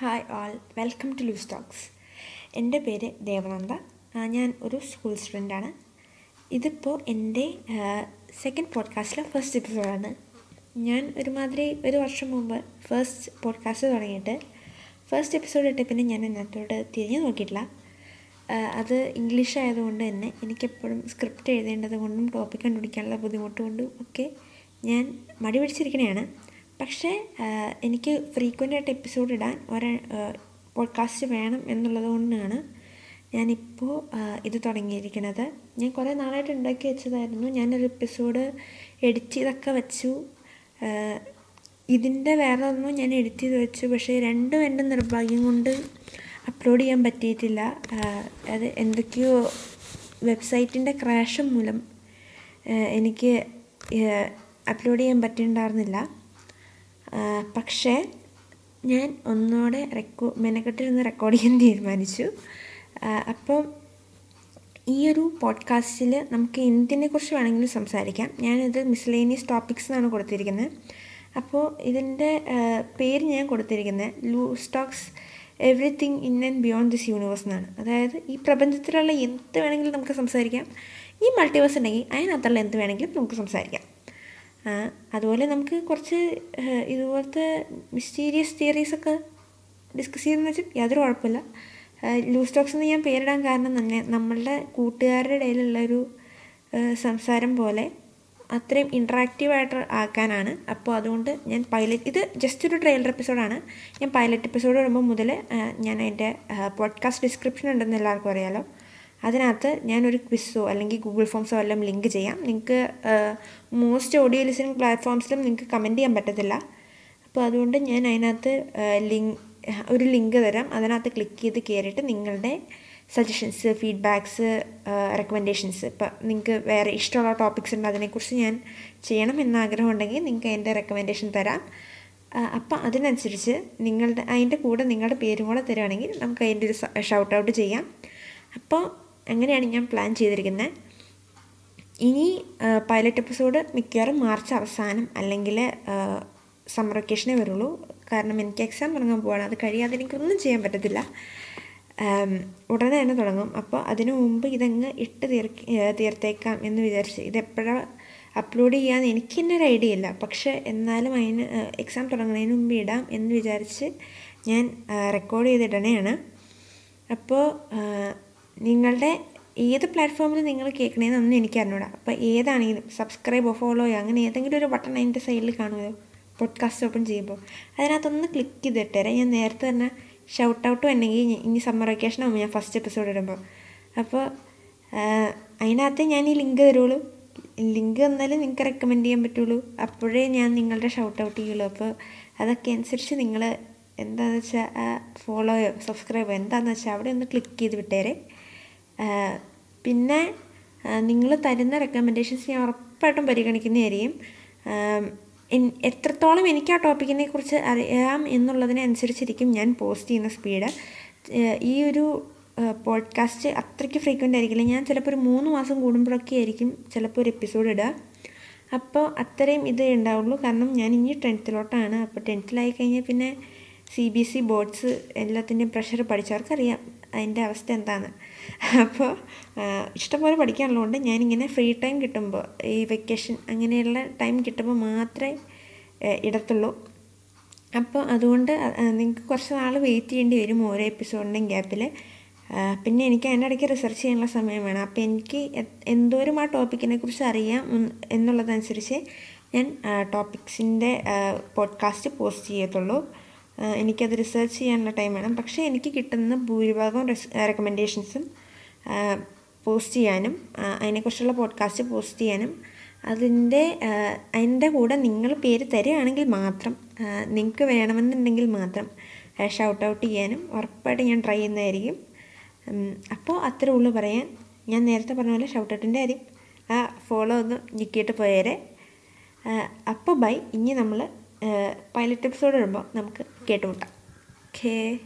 Hi all welcome to loose talks എന്റെ പേര് ദേവനന്ദ. ഞാൻ ഒരു സ്കൂൾ സ്റ്റുഡന്റാണ് ഇതിപ്പോൾ എന്റെ സെക്കൻഡ് പോഡ്കാസ്റ്റിലെ ഫസ്റ്റ് എപ്പിസോഡാണ് ഞാൻ ഒരുമാതിരി ഒരു വർഷം മുമ്പ് ഫസ്റ്റ് പോഡ്കാസ്റ്റ് തുടങ്ങിയിട്ട് ഫസ്റ്റ് എപ്പിസോഡ് ഇട്ട് പിന്നെ ഞാൻ അതിനകത്തോട് തിരിഞ്ഞു നോക്കിയിട്ടില്ല. അത് ഇംഗ്ലീഷ് ആയതുകൊണ്ട് തന്നെ എനിക്കെപ്പോഴും സ്ക്രിപ്റ്റ് എഴുതേണ്ടത് കൊണ്ടും ടോപ്പിക് കണ്ടുപിടിക്കാനുള്ള ബുദ്ധിമുട്ടുകൊണ്ടും ഒക്കെ ഞാൻ മടി പിടിച്ചിരിക്കണതാണ് പക്ഷേ എനിക്ക് ഫ്രീക്വന്റ് ആയിട്ട് എപ്പിസോഡ് ഇടാൻ ഒരു പോഡ്കാസ്റ്റ് വേണം എന്നുള്ളത് കൊണ്ടാണ് ഞാനിപ്പോൾ ഇത് തുടങ്ങിയിരിക്കുന്നത് ഞാൻ കുറേ നാളായിട്ട് ഉണ്ടാക്കി വെച്ചതായിരുന്നു. ഞാനൊരു എപ്പിസോഡ് എഡിറ്റ് ചെയ്തൊക്കെ വെച്ചു. ഇതിന്റെ വേറെ ഒന്നും ഞാൻ എഡിറ്റ് ചെയ്ത് വെച്ചു. പക്ഷേ രണ്ടും എന്റെ നിർഭാഗ്യം കൊണ്ട് അപ്ലോഡ് ചെയ്യാൻ പറ്റിയിട്ടില്ല. അത് എന്തൊക്കെയോ വെബ്സൈറ്റിന്റെ ക്രാഷ് മൂലം എനിക്ക് അപ്ലോഡ് ചെയ്യാൻ പറ്റിയിട്ടുണ്ടായിരുന്നില്ല. പക്ഷേ ഞാൻ ഒന്നുകൂടെ റെക്കോ മെനക്കെട്ടിരുന്ന് റെക്കോർഡ് ചെയ്യാൻ തീരുമാനിച്ചു. അപ്പം ഈ ഒരു പോഡ്കാസ്റ്റിൽ നമുക്ക് എന്തിനെ കുറിച്ച് വേണമെങ്കിലും സംസാരിക്കാം. ഞാനിത് മിസ്ലേനിയസ് ടോപ്പിക്സ് എന്നാണ് കൊടുത്തിരിക്കുന്നത് അപ്പോൾ ഇതിന്റെ പേര് ഞാൻ കൊടുത്തിരിക്കുന്നത് loose talks everything in and beyond this universe എന്നാണ് അതായത് ഈ പ്രപഞ്ചത്തിലുള്ള എന്ത് വേണമെങ്കിലും നമുക്ക് സംസാരിക്കാം. ഈ മൾട്ടിവേഴ്സ് ഉണ്ടെങ്കിൽ അതിനകത്തുള്ള എന്ത് വേണമെങ്കിലും നമുക്ക് സംസാരിക്കാം. അതുപോലെ നമുക്ക് കുറച്ച് ഇതുപോലത്തെ മിസ്റ്റീരിയസ് തിയറീസൊക്കെ ഡിസ്കസ് ചെയ്യുന്ന വെച്ചാൽ യാതൊരു കുഴപ്പമില്ല. ലൂസ് ടോക്സ് എന്ന് ഞാൻ പേരിടാൻ കാരണം തന്നെ നമ്മളുടെ കൂട്ടുകാരുടെ ഇടയിലുള്ള ഒരു സംസാരം പോലെ അത്രയും ഇൻട്രാക്റ്റീവ് ആയിട്ട് ആക്കാനാണ്. അപ്പോൾ അതുകൊണ്ട് ഞാൻ പൈലറ്റ് ഇത് ജസ്റ്റ് ഒരു ട്രെയിലർ എപ്പിസോഡാണ് ഞാൻ പൈലറ്റ് എപ്പിസോഡ് വരുമ്പോൾ മുതൽ ഞാൻ അതിന്റെ പോഡ്കാസ്റ്റ് ഡിസ്ക്രിപ്ഷൻ ഉണ്ടെന്ന് എല്ലാവർക്കും അറിയാലോ. അതിനകത്ത് ഞാനൊരു ക്വിസോ അല്ലെങ്കിൽ ഗൂഗിൾ ഫോംസോ എല്ലാം ലിങ്ക് ചെയ്യാം. നിങ്ങൾക്ക് മോസ്റ്റ് ഓഡിയോ ലിസണിങ് പ്ലാറ്റ്ഫോംസിലും നിങ്ങൾക്ക് കമന്റ് ചെയ്യാൻ പറ്റത്തില്ല. അപ്പോൾ അതുകൊണ്ട് ഞാൻ അതിനകത്ത് ലിങ്ക് ഒരു ലിങ്ക് തരാം. അതിനകത്ത് ക്ലിക്ക് ചെയ്ത് കയറിയിട്ട് നിങ്ങളുടെ സജഷൻസ് ഫീഡ്ബാക്ക്സ് റെക്കമെൻഡേഷൻസ് ഇപ്പം നിങ്ങൾക്ക് വേറെ ഇഷ്ടമുള്ള ടോപ്പിക്സ് ഉണ്ട് അതിനെക്കുറിച്ച് ഞാൻ ചെയ്യണം എന്ന ആഗ്രഹം ഉണ്ടെങ്കിൽ നിങ്ങൾക്ക് അതിന്റെ റെക്കമെൻഡേഷൻ തരാം. അപ്പം അതിനനുസരിച്ച് നിങ്ങളുടെ അതിന്റെ കൂടെ നിങ്ങളുടെ പേരും കൂടെ തരുവാണെങ്കിൽ നമുക്ക് അതിന്റെ ഒരു ഷൗട്ട് ഔട്ട് ചെയ്യാം. അപ്പോൾ അങ്ങനെയാണ് ഞാൻ പ്ലാൻ ചെയ്തിരിക്കുന്നത് ഇനി പൈലറ്റ് എപ്പിസോഡ് മിക്കവാറും മാർച്ച് അവസാനം അല്ലെങ്കിൽ സമ്മർ വെക്കേഷനേ വരുള്ളൂ. കാരണം എനിക്ക് എക്സാം തുടങ്ങാൻ പോവാണ്. അത് കഴിയാതെ എനിക്കൊന്നും ചെയ്യാൻ പറ്റത്തില്ല. ഉടനെ തന്നെ തുടങ്ങും. അപ്പോൾ അതിനു മുമ്പ് ഇതങ്ങ് ഇട്ട് തീർ തീർത്തേക്കാം എന്ന് വിചാരിച്ച് ഇതെപ്പോഴാണ് അപ്ലോഡ് ചെയ്യാമെന്ന് എനിക്ക് തന്നെ ഒരു ഐഡിയ ഇല്ല. പക്ഷേ എന്നാലും അതിന് എക്സാം തുടങ്ങുന്നതിന് മുമ്പ് ഇടാം എന്ന് വിചാരിച്ച് ഞാൻ റെക്കോർഡ് ചെയ്തിടണേയാണ് അപ്പോൾ നിങ്ങളുടെ ഏത് പ്ലാറ്റ്ഫോമിൽ നിങ്ങൾ കേൾക്കണേന്നൊന്നും എനിക്ക് അറിഞ്ഞൂടാ. അപ്പോൾ ഏതാണെങ്കിലും സബ്സ്ക്രൈബോ ഫോളോയോ അങ്ങനെ ഏതെങ്കിലും ഒരു ബട്ടൺ അതിന്റെ സൈഡിൽ കാണുമല്ലോ പോഡ്കാസ്റ്റ് ഓപ്പൺ ചെയ്യുമ്പോൾ. അതിനകത്തൊന്ന് ക്ലിക്ക് ചെയ്തിട്ടേരെ ഞാൻ നേരത്തെ തന്നെ ഷൗട്ട് ഔട്ട് ഉണ്ടെങ്കിൽ ഇനി സമ്മർ ആവും ഞാൻ ഫസ്റ്റ് എപ്പിസോഡ് ഇടുമ്പോൾ. അപ്പോൾ അതിനകത്ത് ഞാൻ ഈ ലിങ്ക് തരുള്ളൂ. ലിങ്ക് തന്നാലും നിങ്ങൾക്ക് റെക്കമെൻഡ് ചെയ്യാൻ പറ്റുള്ളൂ. അപ്പോഴേ ഞാൻ നിങ്ങളുടെ ഷൗട്ട് ഔട്ട് ചെയ്യുള്ളൂ. അപ്പോൾ അതൊക്കെ അനുസരിച്ച് നിങ്ങൾ എന്താണെന്ന് വെച്ചാൽ ഫോളോയോ സബ്സ്ക്രൈബോ എന്താണെന്ന് വെച്ചാൽ അവിടെ ഒന്ന് ക്ലിക്ക് ചെയ്ത് വിട്ടേരെ. പിന്നെ നിങ്ങൾ തരുന്ന റെക്കമെൻഡേഷൻസ് ഞാൻ ഉറപ്പായിട്ടും പരിഗണിക്കുന്നതായിരിക്കും എത്രത്തോളം എനിക്ക് ആ ടോപ്പിക്കിനെ കുറിച്ച് അറിയാം എന്നുള്ളതിനനുസരിച്ചിരിക്കും ഞാൻ പോസ്റ്റ് ചെയ്യുന്ന സ്പീഡ് ഈ ഒരു പോഡ്കാസ്റ്റ് അത്രയ്ക്ക് ഫ്രീക്വന്റ് ആയിരിക്കില്ല. ഞാൻ ചിലപ്പോൾ ഒരു മൂന്ന് മാസം കൂടുമ്പോഴൊക്കെ ആയിരിക്കും ചിലപ്പോൾ ഒരു എപ്പിസോഡ് ഇടുക. അപ്പോൾ അത്രയും ഇത് ഉണ്ടാവുള്ളൂ. കാരണം ഞാൻ ഇനി ടെൻത്തിലോട്ടാണ് അപ്പോൾ ടെൻത്തിലായി കഴിഞ്ഞാൽ പിന്നെ C B S E boards എല്ലാത്തിന്റെയും പ്രഷർ പഠിച്ചവർക്കറിയാം. അതിന്റെ അവസ്ഥ എന്താണ്? അപ്പോൾ ഇഷ്ടംപോലെ പഠിക്കാനുള്ളതുകൊണ്ട് ഞാനിങ്ങനെ ഫ്രീ ടൈം കിട്ടുമ്പോൾ ഈ വെക്കേഷൻ അങ്ങനെയുള്ള ടൈം കിട്ടുമ്പോൾ മാത്രമേ ഇടത്തുള്ളൂ. അപ്പോൾ അതുകൊണ്ട് നിങ്ങൾക്ക് കുറച്ച് നാൾ വെയിറ്റ് ചെയ്യേണ്ടി വരും ഓരോ എപ്പിസോഡിന്റെയും ഗ്യാപ്പിൽ പിന്നെ എനിക്ക് അതിന്റെ ഇടയ്ക്ക് റിസർച്ച് ചെയ്യാനുള്ള സമയം വേണം. അപ്പോൾ എനിക്ക് എന്തോരം ആ ടോപ്പിക്കിനെ കുറിച്ച് അറിയാം എന്നുള്ളതനുസരിച്ച് ഞാൻ ടോപ്പിക്സിന്റെ പോഡ്കാസ്റ്റ് പോസ്റ്റ് ചെയ്യത്തുള്ളൂ. എനിക്കത് റിസർച്ച് ചെയ്യാനുള്ള ടൈം വേണം. പക്ഷേ എനിക്ക് കിട്ടുന്ന ഭൂരിഭാഗം റെക്കമെൻഡേഷൻസും പോസ്റ്റ് ചെയ്യാനും അതിനെക്കുറിച്ചുള്ള പോഡ്കാസ്റ്റ് പോസ്റ്റ് ചെയ്യാനും അതിന്റെ അതിന്റെ കൂടെ നിങ്ങൾ പേര് തരികയാണെങ്കിൽ മാത്രം നിങ്ങൾക്ക് വേണമെന്നുണ്ടെങ്കിൽ മാത്രം ഷൗട്ട് ഔട്ട് ചെയ്യാനും ഉറപ്പായിട്ട് ഞാൻ ട്രൈ ചെയ്യുന്നതായിരിക്കും. അപ്പോൾ അത്രേ ഉള്ളൂ പറയാൻ. ഞാൻ നേരത്തെ പറഞ്ഞ പോലെ ഷൗട്ട് ഔട്ടിന്റെ കാര്യം ആ ഫോളോ ഒന്ന് ഞെക്കിയിട്ട് പോയേരെ. അപ്പോൾ ബൈ ഇനി നമ്മൾ പൈലറ്റ് എപ്പിസോഡ് വരുമ്പോൾ നമുക്ക് കേട്ടുമുട്ടാം. ഓക്കേ